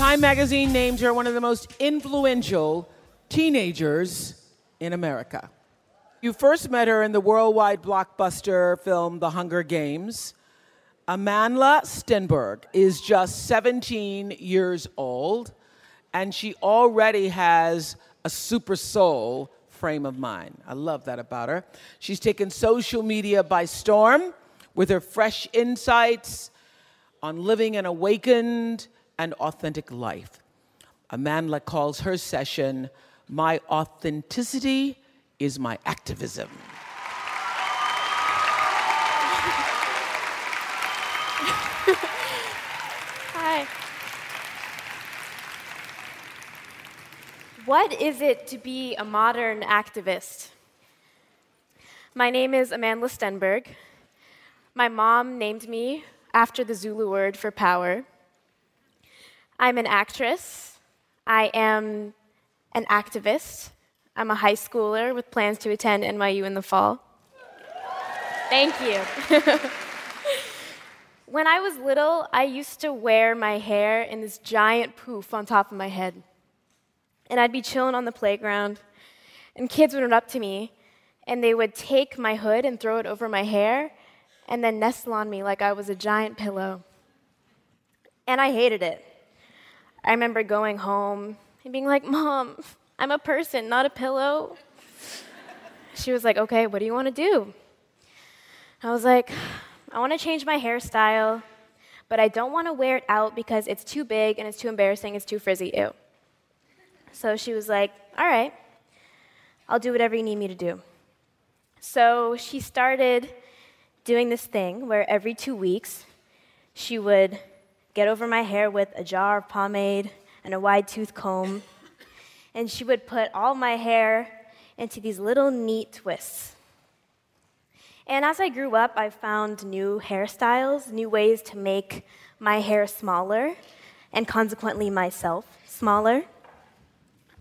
Time magazine names her one of the most influential teenagers in America. You first met her in the worldwide blockbuster film The Hunger Games. Amandla Stenberg is just 17 years old, and she already has a super soul frame of mind. I love that about her. She's taken social media by storm with her fresh insights on living an awakened and authentic life. Amandla calls her session, My Authenticity is My Activism. Hi. What is it to be a modern activist? My name is Amandla Stenberg. My mom named me after the Zulu word for power. I'm an actress. I am an activist. I'm a high schooler with plans to attend NYU in the fall. Thank you. when I was little, I used to wear my hair in this giant poof on top of my head. And I'd be chilling on the playground, and kids would run up to me, and they would take my hood and throw it over my hair, and then nestle on me like I was a giant pillow. And I hated it. I remember going home and being like, Mom, I'm a person, not a pillow. She was like, Okay, what do you want to do? I was like, I want to change my hairstyle, but I don't want to wear it out because it's too big and it's too embarrassing, it's too frizzy, ew. So she was like, All right, I'll do whatever you need me to do. So she started doing this thing where every two weeks she would get over my hair with a jar of pomade and a wide tooth comb. And she would put all my hair into these little neat twists. And as I grew up, I found new hairstyles, new ways to make my hair smaller, and consequently myself smaller.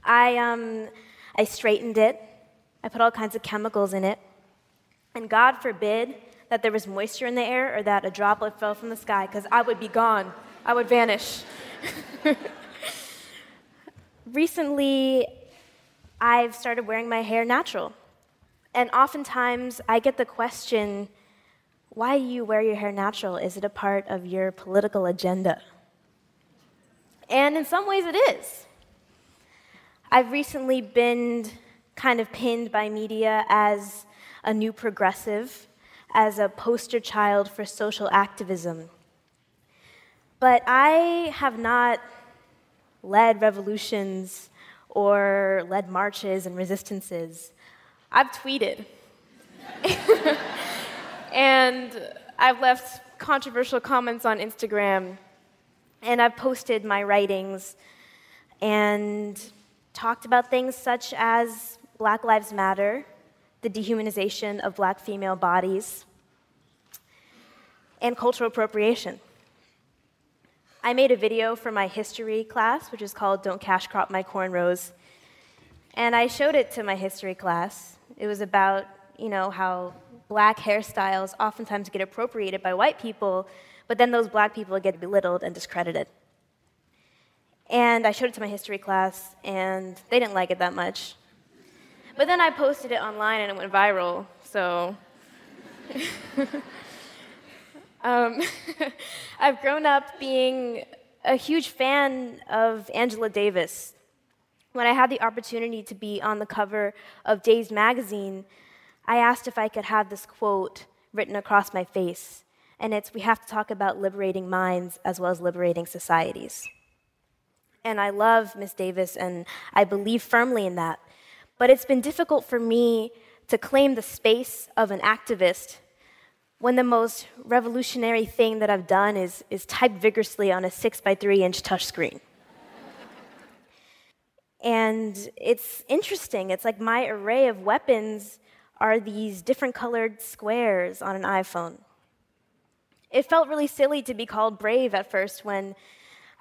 I, um, I straightened it, I put all kinds of chemicals in it, and God forbid that there was moisture in the air or that a droplet fell from the sky, because I would be gone. I would vanish. Recently, I've started wearing my hair natural. And oftentimes, I get the question why you wear your hair natural? Is it a part of your political agenda? And in some ways, it is. I've recently been kind of pinned by media as a new progressive, as a poster child for social activism. But I have not led revolutions or led marches and resistances. I've tweeted. and I've left controversial comments on Instagram. And I've posted my writings and talked about things such as Black Lives Matter, the dehumanization of black female bodies, and cultural appropriation. I made a video for my history class, which is called Don't Cash Crop My Cornrows. And I showed it to my history class. It was about, you know, how black hairstyles oftentimes get appropriated by white people, but then those black people get belittled and discredited. And I showed it to my history class, and they didn't like it that much. But then I posted it online and it went viral, so. Um, I've grown up being a huge fan of Angela Davis. When I had the opportunity to be on the cover of Dazed magazine, I asked if I could have this quote written across my face. And it's We have to talk about liberating minds as well as liberating societies. And I love Miss Davis, and I believe firmly in that. But it's been difficult for me to claim the space of an activist when the most revolutionary thing that I've done is, is type vigorously on a six by three inch touchscreen. and And it's interesting. It's like my array of weapons are these different colored squares on an iPhone. It felt really silly to be called brave at first when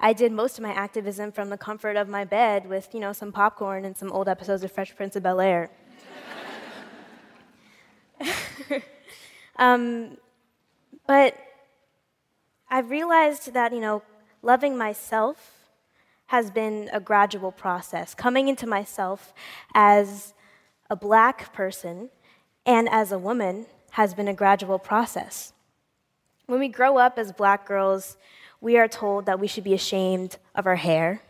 I did most of my activism from the comfort of my bed with, you know, some popcorn and some old episodes of Fresh Prince of Bel Air. um, but I've realized that, you know, loving myself has been a gradual process. Coming into myself as a black person and as a woman has been a gradual process. When we grow up as black girls, we are told that we should be ashamed of our hair.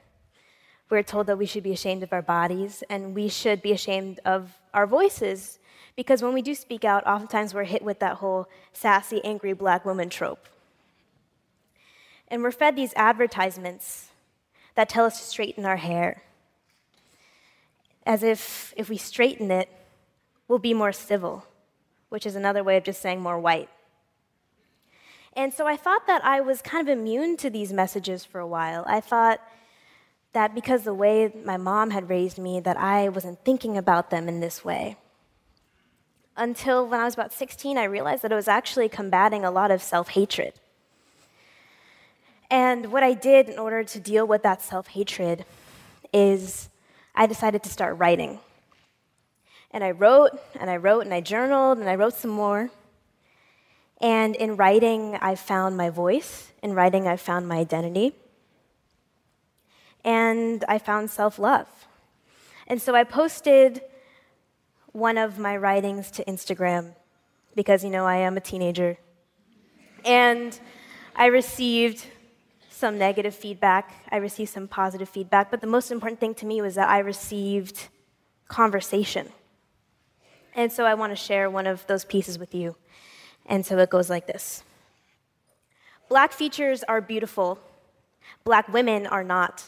We're told that we should be ashamed of our bodies, and we should be ashamed of our voices, because when we do speak out, oftentimes we're hit with that whole sassy, angry black woman trope. And we're fed these advertisements that tell us to straighten our hair, as if if we straighten it, we'll be more civil, which is another way of just saying more white. And so I thought that I was kind of immune to these messages for a while. I thought that because the way my mom had raised me, that I wasn't thinking about them in this way. Until when I was about 16, I realized that it was actually combating a lot of self hatred. And what I did in order to deal with that self hatred is I decided to start writing. And I wrote, and I wrote, and I journaled, and I wrote some more. And in writing, I found my voice. In writing, I found my identity. And I found self love. And so I posted one of my writings to Instagram because, you know, I am a teenager. And I received some negative feedback, I received some positive feedback, but the most important thing to me was that I received conversation. And so I want to share one of those pieces with you. And so it goes like this Black features are beautiful, black women are not.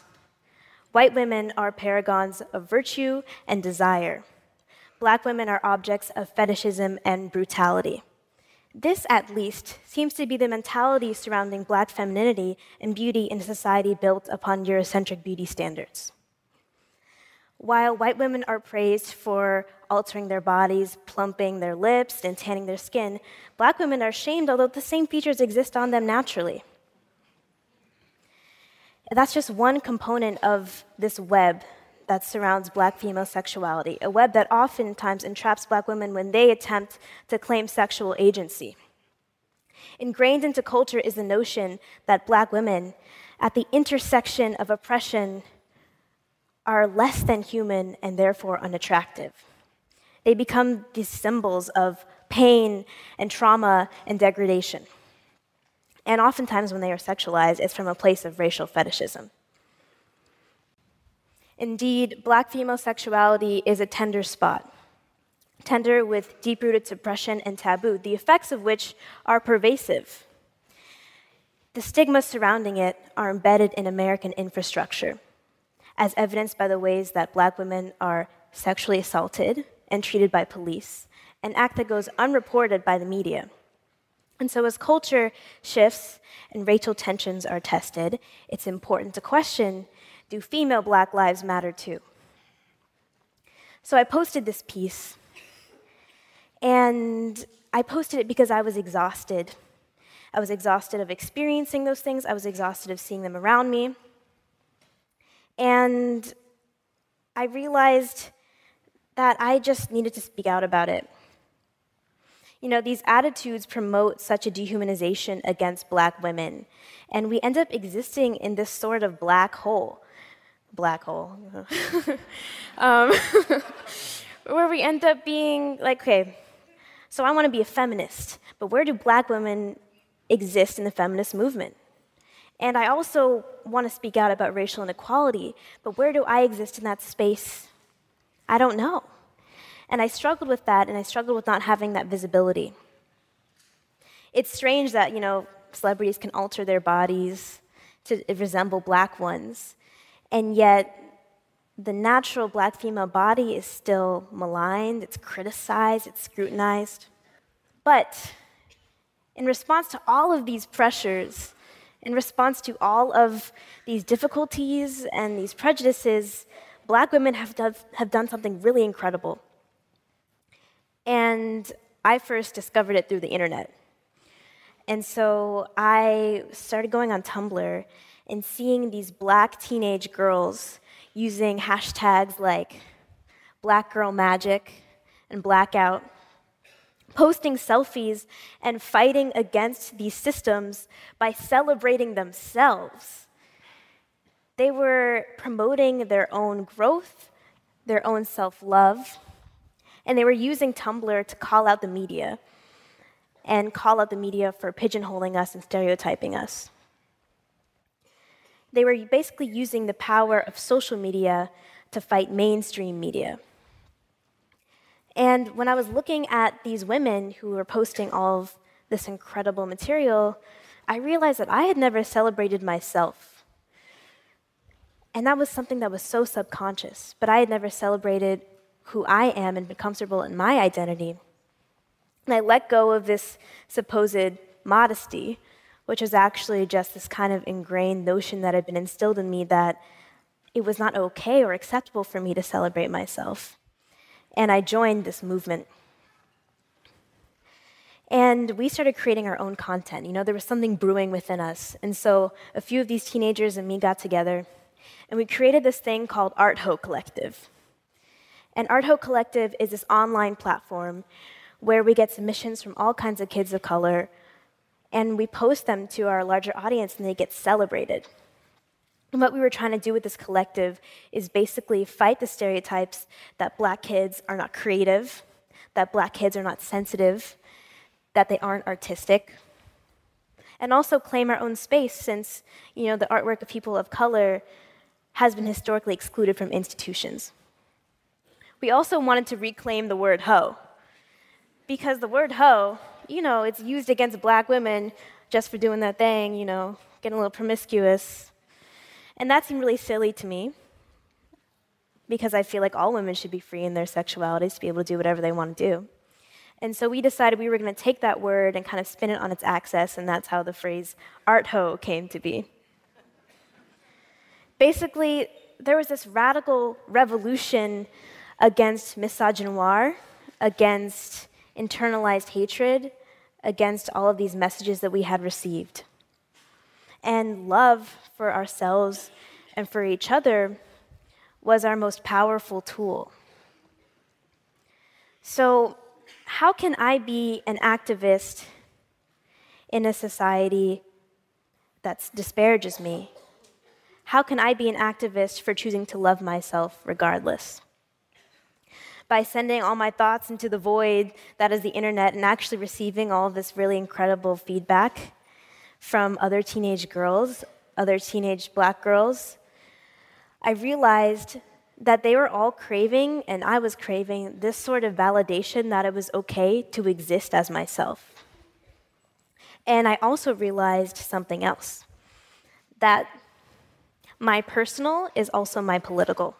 White women are paragons of virtue and desire. Black women are objects of fetishism and brutality. This, at least, seems to be the mentality surrounding black femininity and beauty in a society built upon Eurocentric beauty standards. While white women are praised for altering their bodies, plumping their lips, and tanning their skin, black women are shamed, although the same features exist on them naturally. That's just one component of this web that surrounds black female sexuality, a web that oftentimes entraps black women when they attempt to claim sexual agency. Ingrained into culture is the notion that black women, at the intersection of oppression, are less than human and therefore unattractive. They become these symbols of pain and trauma and degradation. And oftentimes, when they are sexualized, it's from a place of racial fetishism. Indeed, black female sexuality is a tender spot, tender with deep rooted suppression and taboo, the effects of which are pervasive. The stigmas surrounding it are embedded in American infrastructure, as evidenced by the ways that black women are sexually assaulted and treated by police, an act that goes unreported by the media. And so, as culture shifts and racial tensions are tested, it's important to question do female Black lives matter too? So I posted this piece, and I posted it because I was exhausted. I was exhausted of experiencing those things, I was exhausted of seeing them around me. And I realized that I just needed to speak out about it. You know, these attitudes promote such a dehumanization against black women, and we end up existing in this sort of black hole black hole, um, where we end up being like, okay, so I want to be a feminist, but where do black women exist in the feminist movement? And I also want to speak out about racial inequality, but where do I exist in that space? I don't know. And I struggled with that, and I struggled with not having that visibility. It's strange that, you know, celebrities can alter their bodies to resemble black ones, and yet, the natural black female body is still maligned, it's criticized, it's scrutinized. But in response to all of these pressures, in response to all of these difficulties and these prejudices, black women have done, have done something really incredible. And I first discovered it through the internet. And so I started going on Tumblr and seeing these black teenage girls using hashtags like black girl magic and blackout, posting selfies and fighting against these systems by celebrating themselves. They were promoting their own growth, their own self love, and they were using Tumblr to call out the media and call out the media for pigeonholing us and stereotyping us. They were basically using the power of social media to fight mainstream media. And when I was looking at these women who were posting all of this incredible material, I realized that I had never celebrated myself. And that was something that was so subconscious, but I had never celebrated who I am and been comfortable in my identity. And I let go of this supposed modesty, which was actually just this kind of ingrained notion that had been instilled in me that it was not okay or acceptable for me to celebrate myself. And I joined this movement. And we started creating our own content. You know, there was something brewing within us. And so a few of these teenagers and me got together, and we created this thing called Art Hoe Collective. And Art Hoe Collective is this online platform where we get submissions from all kinds of kids of color and we post them to our larger audience and they get celebrated. And what we were trying to do with this collective is basically fight the stereotypes that black kids are not creative, that black kids are not sensitive, that they aren't artistic, and also claim our own space since you know the artwork of people of color has been historically excluded from institutions. We also wanted to reclaim the word hoe because the word hoe, you know, it's used against black women just for doing that thing, you know, getting a little promiscuous. And that seemed really silly to me because I feel like all women should be free in their sexualities to be able to do whatever they want to do. And so we decided we were going to take that word and kind of spin it on its axis, and that's how the phrase art hoe came to be. Basically, there was this radical revolution against misogynoir, against internalized hatred against all of these messages that we had received. And love for ourselves and for each other was our most powerful tool. So, how can I be an activist in a society that disparages me? How can I be an activist for choosing to love myself regardless? by sending all my thoughts into the void that is the internet and actually receiving all this really incredible feedback from other teenage girls, other teenage black girls, I realized that they were all craving, and I was craving, this sort of validation that it was okay to exist as myself. And I also realized something else that my personal is also my political.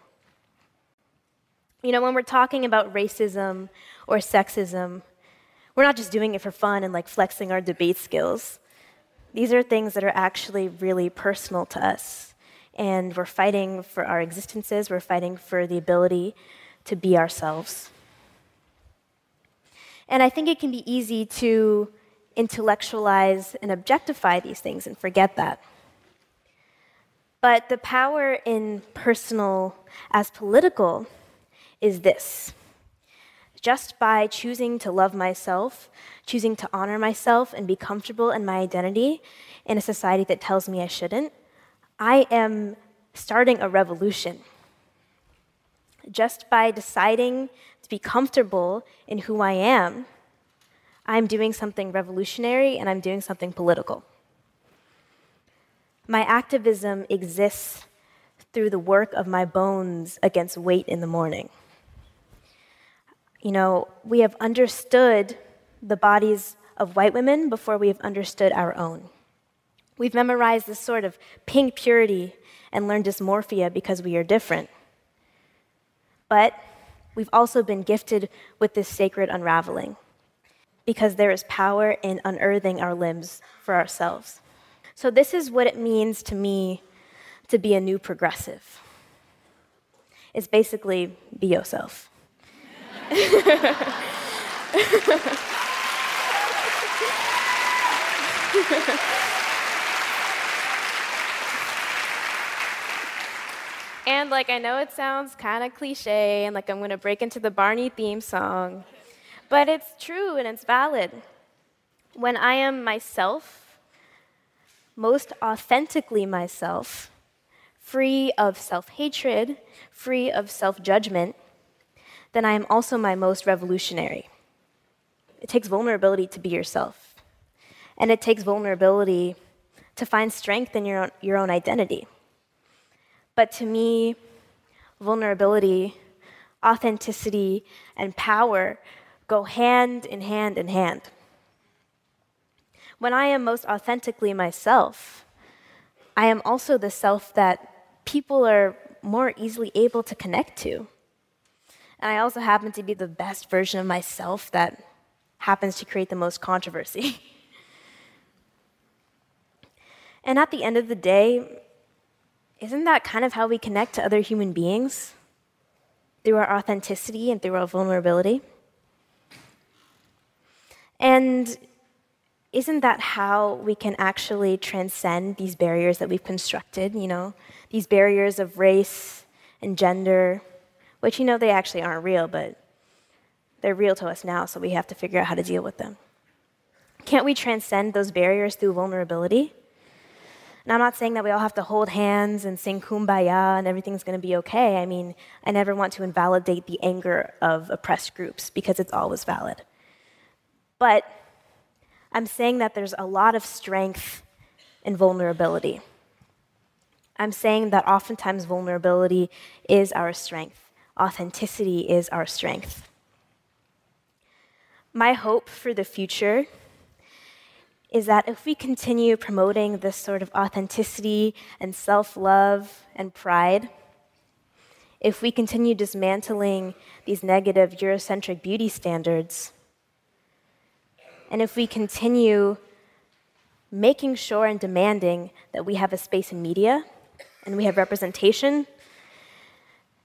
You know, when we're talking about racism or sexism, we're not just doing it for fun and like flexing our debate skills. These are things that are actually really personal to us. And we're fighting for our existences, we're fighting for the ability to be ourselves. And I think it can be easy to intellectualize and objectify these things and forget that. But the power in personal as political is this just by choosing to love myself, choosing to honor myself and be comfortable in my identity in a society that tells me I shouldn't, I am starting a revolution. Just by deciding to be comfortable in who I am, I'm doing something revolutionary and I'm doing something political. My activism exists through the work of my bones against weight in the morning you know, we have understood the bodies of white women before we have understood our own. We've memorized this sort of pink purity and learned dysmorphia because we are different. But we've also been gifted with this sacred unraveling because there is power in unearthing our limbs for ourselves. So, this is what it means to me to be a new progressive It's basically be yourself. and like I know it sounds kind of cliche and like I'm going to break into the Barney theme song, but it's true and it's valid. When I am myself, most authentically myself, free of self hatred, free of self judgment, then I am also my most revolutionary. It takes vulnerability to be yourself, and it takes vulnerability to find strength in your own, your own identity. But to me, vulnerability, authenticity, and power go hand in hand in hand. When I am most authentically myself, I am also the self that people are more easily able to connect to. And I also happen to be the best version of myself that happens to create the most controversy. and at the end of the day, isn't that kind of how we connect to other human beings? Through our authenticity and through our vulnerability? And isn't that how we can actually transcend these barriers that we've constructed, you know? These barriers of race and gender, which, you know, they actually aren't real, but they're real to us now, so we have to figure out how to deal with them. Can't we transcend those barriers through vulnerability? And I'm not saying that we all have to hold hands and sing kumbaya and everything's going to be okay. I mean, I never want to invalidate the anger of oppressed groups because it's always valid. But I'm saying that there's a lot of strength in vulnerability. I'm saying that oftentimes vulnerability is our strength, authenticity is our strength. My hope for the future is that if we continue promoting this sort of authenticity and self love and pride, if we continue dismantling these negative Eurocentric beauty standards, and if we continue making sure and demanding that we have a space in media and we have representation,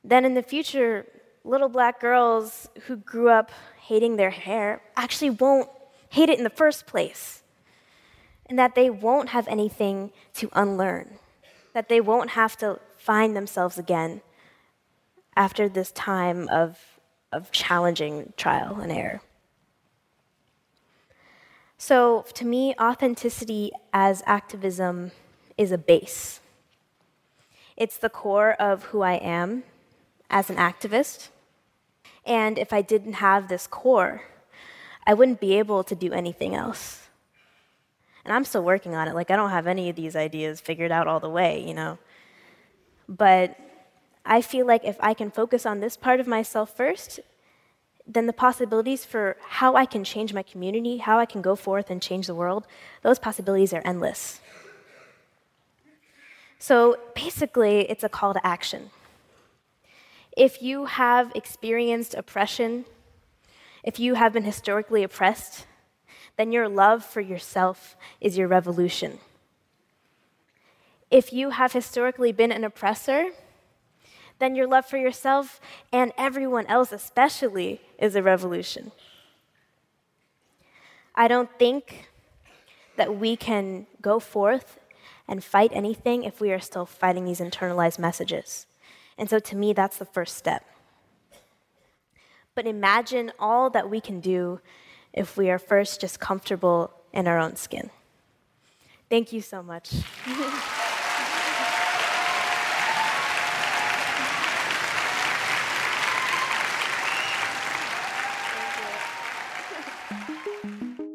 then in the future, little black girls who grew up hating their hair actually won't hate it in the first place. And that they won't have anything to unlearn, that they won't have to find themselves again after this time of, of challenging trial and error. So, to me, authenticity as activism is a base. It's the core of who I am as an activist. And if I didn't have this core, I wouldn't be able to do anything else. And I'm still working on it. Like, I don't have any of these ideas figured out all the way, you know. But I feel like if I can focus on this part of myself first, then the possibilities for how I can change my community, how I can go forth and change the world, those possibilities are endless. So basically, it's a call to action. If you have experienced oppression, if you have been historically oppressed, then your love for yourself is your revolution. If you have historically been an oppressor, then your love for yourself and everyone else, especially, is a revolution. I don't think that we can go forth and fight anything if we are still fighting these internalized messages. And so, to me, that's the first step. But imagine all that we can do if we are first just comfortable in our own skin. Thank you so much.